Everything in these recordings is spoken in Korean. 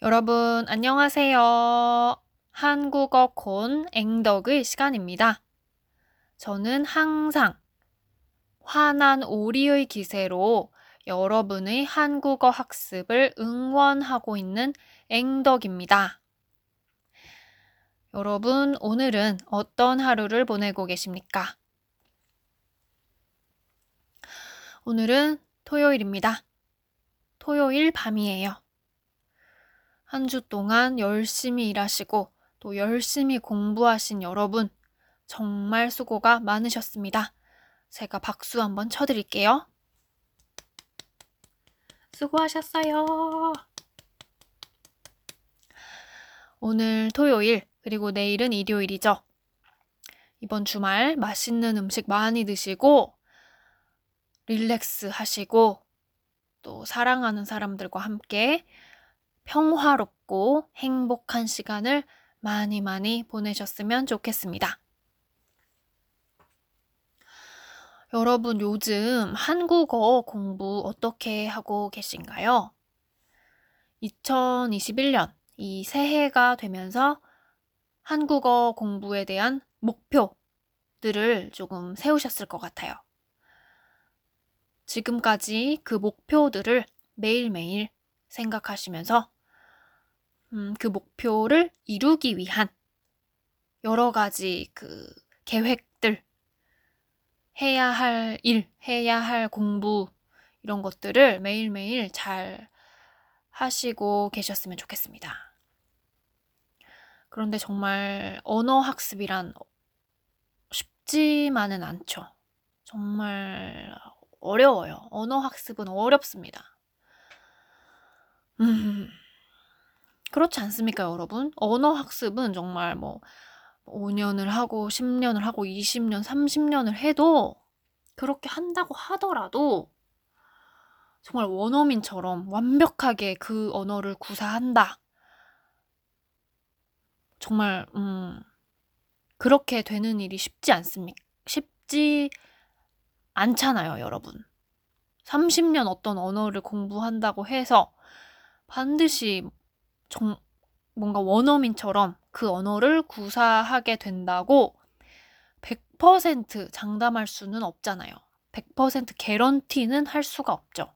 여러분, 안녕하세요. 한국어 콘 앵덕의 시간입니다. 저는 항상 환한 오리의 기세로 여러분의 한국어 학습을 응원하고 있는 앵덕입니다. 여러분, 오늘은 어떤 하루를 보내고 계십니까? 오늘은 토요일입니다. 토요일 밤이에요. 한 주 동안 열심히 일하시고 또 열심히 공부하신 여러분, 정말 수고가 많으셨습니다. 제가 박수 한번 쳐드릴게요. 수고하셨어요. 오늘 토요일, 그리고 내일은 일요일이죠. 이번 주말 맛있는 음식 많이 드시고, 릴렉스 하시고, 또 사랑하는 사람들과 함께 평화롭고 행복한 시간을 많이 많이 보내셨으면 좋겠습니다. 여러분 요즘 한국어 공부 어떻게 하고 계신가요? 2021년 이 새해가 되면서 한국어 공부에 대한 목표들을 조금 세우셨을 것 같아요. 지금까지 그 목표들을 매일매일 생각하시면서 음, 그 목표를 이루기 위한 여러 가지 그 계획들, 해야 할 일, 해야 할 공부, 이런 것들을 매일매일 잘 하시고 계셨으면 좋겠습니다. 그런데 정말 언어 학습이란 쉽지만은 않죠. 정말 어려워요. 언어 학습은 어렵습니다. 음, 그렇지 않습니까, 여러분? 언어 학습은 정말 뭐 5년을 하고 10년을 하고 20년, 30년을 해도 그렇게 한다고 하더라도 정말 원어민처럼 완벽하게 그 언어를 구사한다. 정말 음 그렇게 되는 일이 쉽지 않습니까? 쉽지 않잖아요, 여러분. 30년 어떤 언어를 공부한다고 해서 반드시 정, 뭔가 원어민처럼 그 언어를 구사하게 된다고 100% 장담할 수는 없잖아요. 100% 개런티는 할 수가 없죠.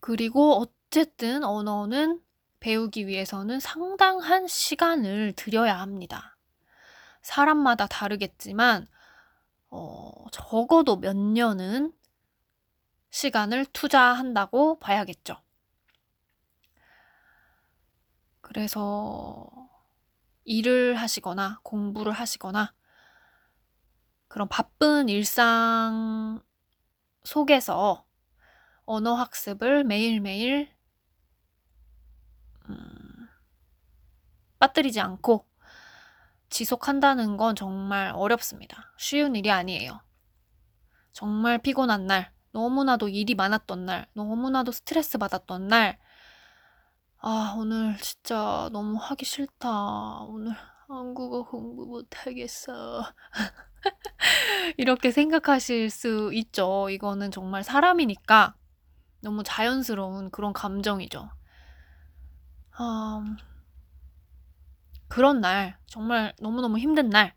그리고 어쨌든 언어는 배우기 위해서는 상당한 시간을 들여야 합니다. 사람마다 다르겠지만, 어, 적어도 몇 년은 시간을 투자한다고 봐야겠죠. 그래서 일을 하시거나 공부를 하시거나 그런 바쁜 일상 속에서 언어 학습을 매일매일 음, 빠뜨리지 않고 지속한다는 건 정말 어렵습니다. 쉬운 일이 아니에요. 정말 피곤한 날, 너무나도 일이 많았던 날, 너무나도 스트레스 받았던 날, 아, 오늘 진짜 너무 하기 싫다. 오늘 한국어 공부 못하겠어. 이렇게 생각하실 수 있죠. 이거는 정말 사람이니까 너무 자연스러운 그런 감정이죠. 음, 그런 날, 정말 너무너무 힘든 날,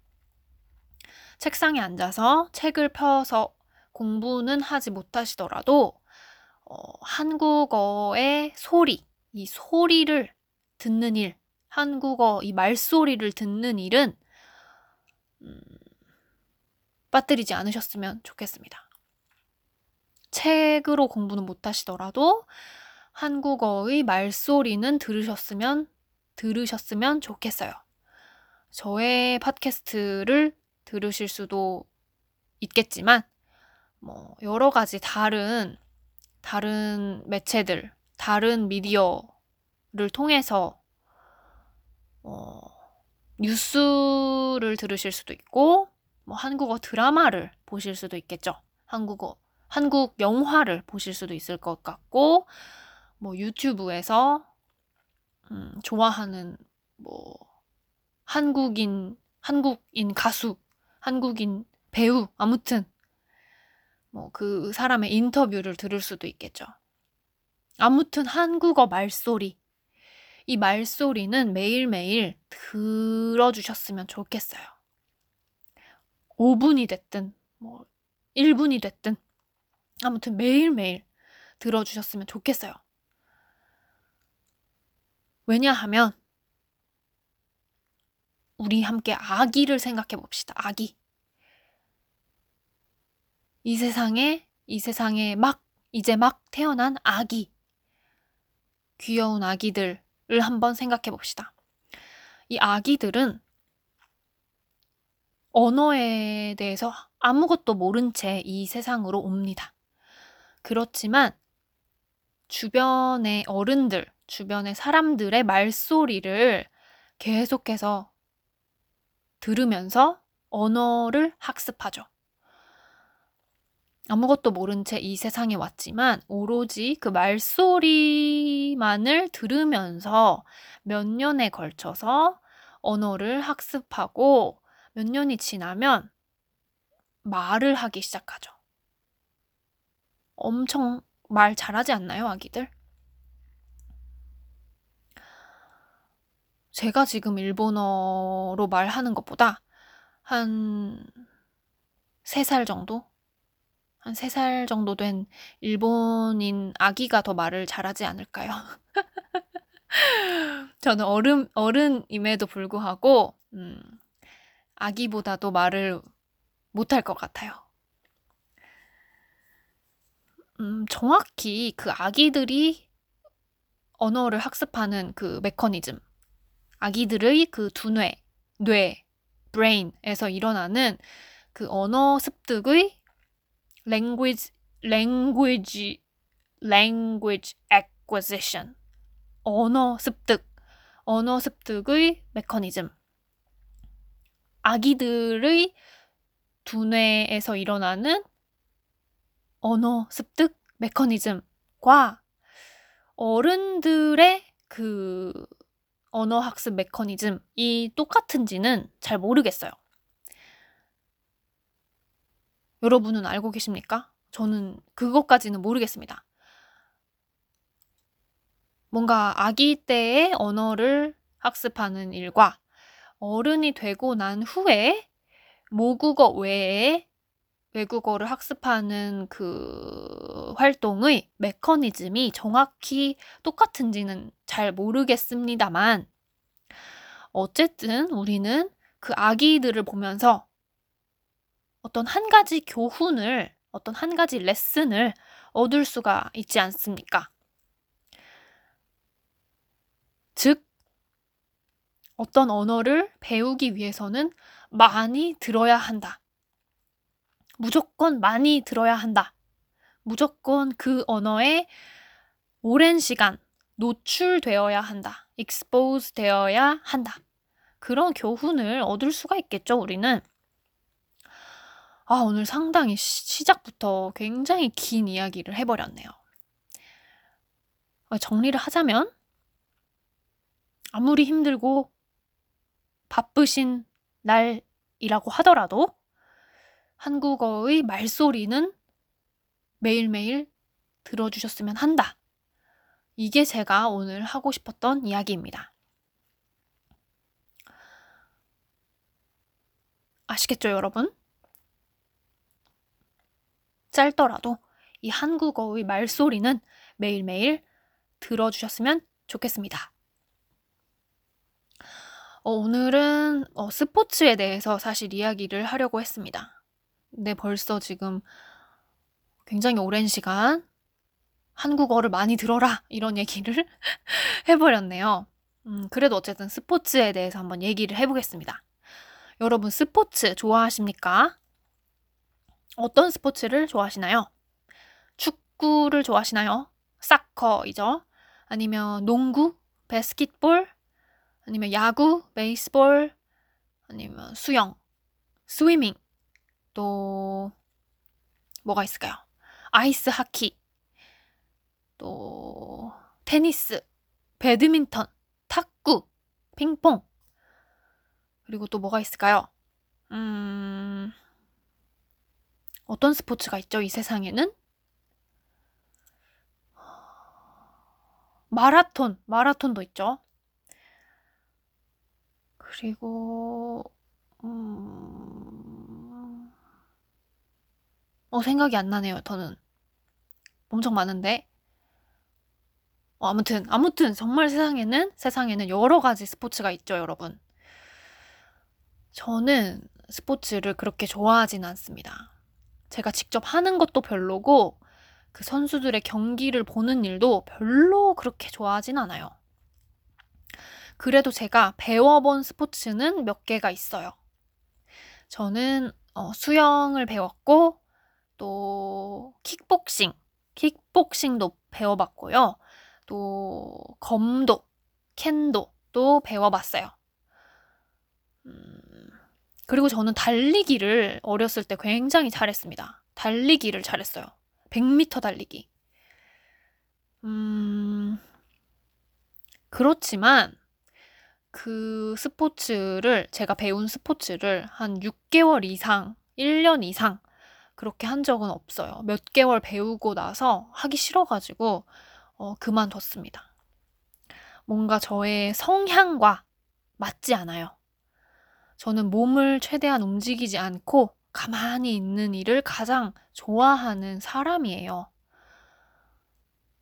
책상에 앉아서 책을 펴서 공부는 하지 못하시더라도 어, 한국어의 소리, 이 소리를 듣는 일, 한국어 이 말소리를 듣는 일은 음, 빠뜨리지 않으셨으면 좋겠습니다. 책으로 공부는 못하시더라도 한국어의 말소리는 들으셨으면 들으셨으면 좋겠어요. 저의 팟캐스트를 들으실 수도 있겠지만 뭐 여러 가지 다른 다른 매체들, 다른 미디어를 통해서 어, 뉴스를 들으실 수도 있고 뭐 한국어 드라마를 보실 수도 있겠죠. 한국어 한국 영화를 보실 수도 있을 것 같고 뭐 유튜브에서 음, 좋아하는 뭐 한국인 한국인 가수, 한국인 배우 아무튼 뭐 그 사람의 인터뷰를 들을 수도 있겠죠. 아무튼 한국어 말소리. 이 말소리는 매일매일 들어주셨으면 좋겠어요. 5분이 됐든, 뭐, 1분이 됐든, 아무튼 매일매일 들어주셨으면 좋겠어요. 왜냐하면, 우리 함께 아기를 생각해 봅시다. 아기. 이 세상에, 이 세상에 막, 이제 막 태어난 아기. 귀여운 아기들을 한번 생각해 봅시다. 이 아기들은 언어에 대해서 아무것도 모른 채 이 세상으로 옵니다. 그렇지만 주변의 어른들, 주변의 사람들의 말소리를 계속해서 들으면서 언어를 학습하죠. 아무것도 모른 채 이 세상에 왔지만 오로지 그 말소리만을 들으면서 몇 년에 걸쳐서 언어를 학습하고 몇 년이 지나면 말을 하기 시작하죠. 엄청 말 잘하지 않나요, 아기들? 제가 지금 일본어로 말하는 것보다 한 3살 정도? 한 3살 정도 된 일본인 아기가 더 말을 잘하지 않을까요? 저는 어른, 어른임에도 불구하고, 음, 아기보다도 말을 못할 것 같아요. 음, 정확히 그 아기들이 언어를 학습하는 그 메커니즘, 아기들의 그 두뇌, 뇌, brain에서 일어나는 그 언어 습득의 language, language, language acquisition, 언어 습득, 언어 습득의 메커니즘. 아기들의 두뇌에서 일어나는 언어 습득 메커니즘과 어른들의 그 언어 학습 메커니즘이 똑같은지는 잘 모르겠어요. 여러분은 알고 계십니까? 저는 그것까지는 모르겠습니다. 뭔가 아기 때의 언어를 학습하는 일과 어른이 되고 난 후에 모국어 외에 외국어를 학습하는 그 활동의 메커니즘이 정확히 똑같은지는 잘 모르겠습니다만, 어쨌든 우리는 그 아기들을 보면서 어떤 한 가지 교훈을, 어떤 한 가지 레슨을 얻을 수가 있지 않습니까? 즉, 어떤 언어를 배우기 위해서는 많이 들어야 한다. 무조건 많이 들어야 한다. 무조건 그 언어에 오랜 시간 노출되어야 한다. expose 되어야 한다. 그런 교훈을 얻을 수가 있겠죠, 우리는. 아, 오늘 상당히 시 작부터 굉장히 긴 이야기를 해버렸네요. 정리를 하자면, 아무리 힘들고 바쁘신 날이라고 하더라도 한국어의 말소리는 매일매일 들어주셨으면 한다. 이게 제가 오늘 하고 싶었던 이야기입니다. 아시겠죠, 여러분? 짧더라도 이 한국어의 말소리는 매일매일 들어주셨으면 좋겠습니다. 어, 오늘은 어, 스포츠에 대해서 사실 이야기를 하려고 했습니다. 근데 벌써 지금 굉장히 오랜 시간 한국어를 많이 들어라 이런 얘기를 해버렸네요. 음, 그래도 어쨌든 스포츠에 대해서 한번 얘기를 해보겠습니다. 여러분 스포츠 좋아하십니까? 어떤 스포츠를 좋아하시나요? 축구를 좋아하시나요? 사커이죠. 아니면 농구, 바스킷볼, 아니면 야구, 베이스볼, 아니면 수영, 스위밍, 또 뭐가 있을까요? 아이스 하키, 또 테니스, 배드민턴, 탁구, 핑퐁. 그리고 또 뭐가 있을까요? 음, 어떤 스포츠가 있죠, 이 세상에는? 마라톤, 마라톤도 있죠. 그리고 음... 어 생각이 안 나네요. 저는 엄청 많은데 어, 아무튼 아무튼 정말 세상에는 세상에는 여러 가지 스포츠가 있죠, 여러분. 저는 스포츠를 그렇게 좋아하진 않습니다. 제가 직접 하는 것도 별로고 그 선수들의 경기를 보는 일도 별로 그렇게 좋아하진 않아요. 그래도 제가 배워본 스포츠는 몇 개가 있어요. 저는 어, 수영을 배웠고 또 킥복싱, 킥복싱도 배워봤고요. 또 검도, 캔도도 배워봤어요. 음, 그리고 저는 달리기를 어렸을 때 굉장히 잘했습니다. 달리기를 잘했어요. 100m 달리기. 음, 그렇지만 그 스포츠를, 제가 배운 스포츠를 한 6개월 이상, 1년 이상 그렇게 한 적은 없어요. 몇 개월 배우고 나서 하기 싫어가지고 어, 그만뒀습니다. 뭔가 저의 성향과 맞지 않아요. 저는 몸을 최대한 움직이지 않고 가만히 있는 일을 가장 좋아하는 사람이에요.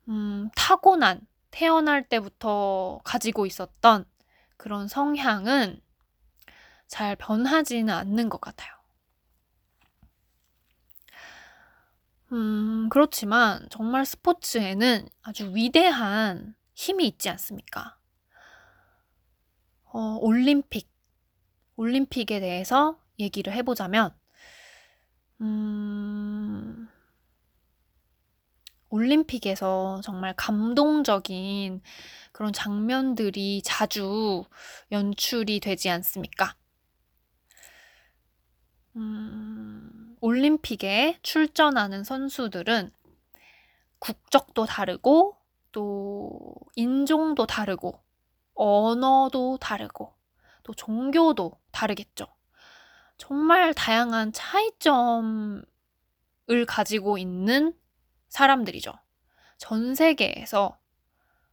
음, 타고난, 태어날 때부터 가지고 있었던 그런 성향은 잘 변하지는 않는 것 같아요. 음, 그렇지만 정말 스포츠에는 아주 위대한 힘이 있지 않습니까? 어, 올림픽. 올림픽에 대해서 얘기를 해보자면, 음, 올림픽에서 정말 감동적인 그런 장면들이 자주 연출이 되지 않습니까? 음, 올림픽에 출전하는 선수들은 국적도 다르고 또 인종도 다르고 언어도 다르고 또 종교도 다르겠죠. 정말 다양한 차이점을 가지고 있는 사람들이죠. 전 세계에서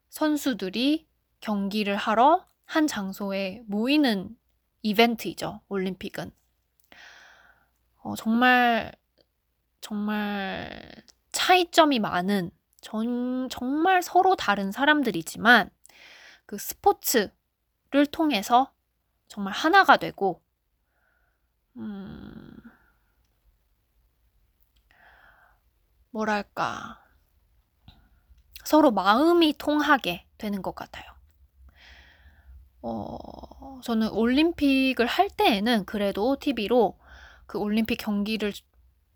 선수들이 경기를 하러 한 장소에 모이는 이벤트이죠. 올림픽은. 어, 정말, 정말 차이점이 많은, 전, 정말 서로 다른 사람들이지만 그 스포츠를 통해서 정말 하나가 되고, 음, 뭐랄까, 서로 마음이 통하게 되는 것 같아요. 어, 저는 올림픽을 할 때에는 그래도 TV로 그 올림픽 경기를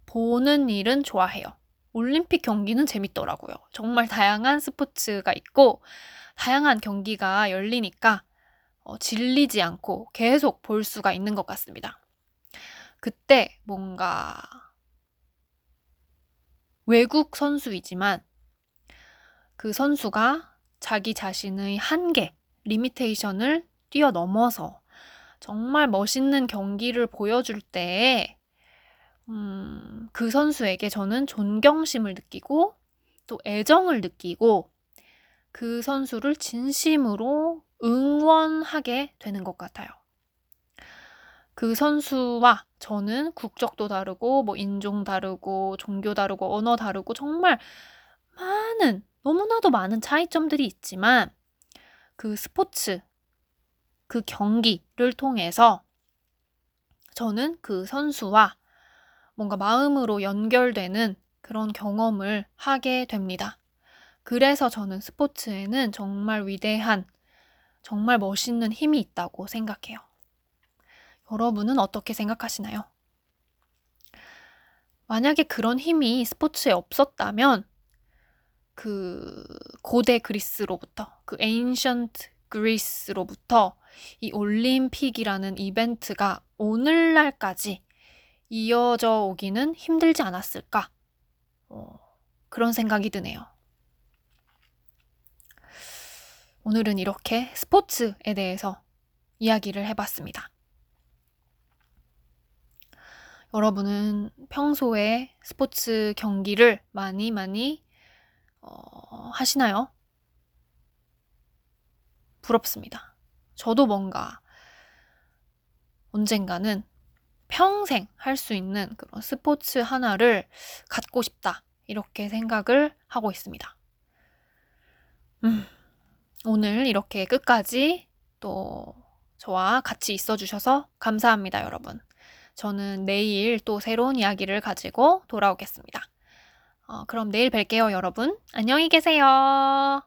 보는 일은 좋아해요. 올림픽 경기는 재밌더라고요. 정말 다양한 스포츠가 있고, 다양한 경기가 열리니까 어, 질리지 않고 계속 볼 수가 있는 것 같습니다. 그때 뭔가 외국 선수이지만 그 선수가 자기 자신의 한계, 리미테이션을 뛰어넘어서 정말 멋있는 경기를 보여줄 때, 음, 그 선수에게 저는 존경심을 느끼고 또 애정을 느끼고 그 선수를 진심으로 응원하게 되는 것 같아요. 그 선수와 저는 국적도 다르고, 뭐, 인종 다르고, 종교 다르고, 언어 다르고, 정말 많은, 너무나도 많은 차이점들이 있지만, 그 스포츠, 그 경기를 통해서 저는 그 선수와 뭔가 마음으로 연결되는 그런 경험을 하게 됩니다. 그래서 저는 스포츠에는 정말 위대한, 정말 멋있는 힘이 있다고 생각해요. 여러분은 어떻게 생각하시나요? 만약에 그런 힘이 스포츠에 없었다면 그 고대 그리스로부터 그 ancient 그리스로부터 이 올림픽이라는 이벤트가 오늘날까지 이어져 오기는 힘들지 않았을까? 어, 그런 생각이 드네요. 오늘은 이렇게 스포츠에 대해서 이야기를 해봤습니다. 여러분은 평소에 스포츠 경기를 많이 많이 어, 하시나요? 부럽습니다. 저도 뭔가 언젠가는 평생 할 수 있는 그런 스포츠 하나를 갖고 싶다. 이렇게 생각을 하고 있습니다. 음, 오늘 이렇게 끝까지 또 저와 같이 있어 주셔서 감사합니다, 여러분. 저는 내일 또 새로운 이야기를 가지고 돌아오겠습니다. 어, 그럼 내일 뵐게요, 여러분. 안녕히 계세요.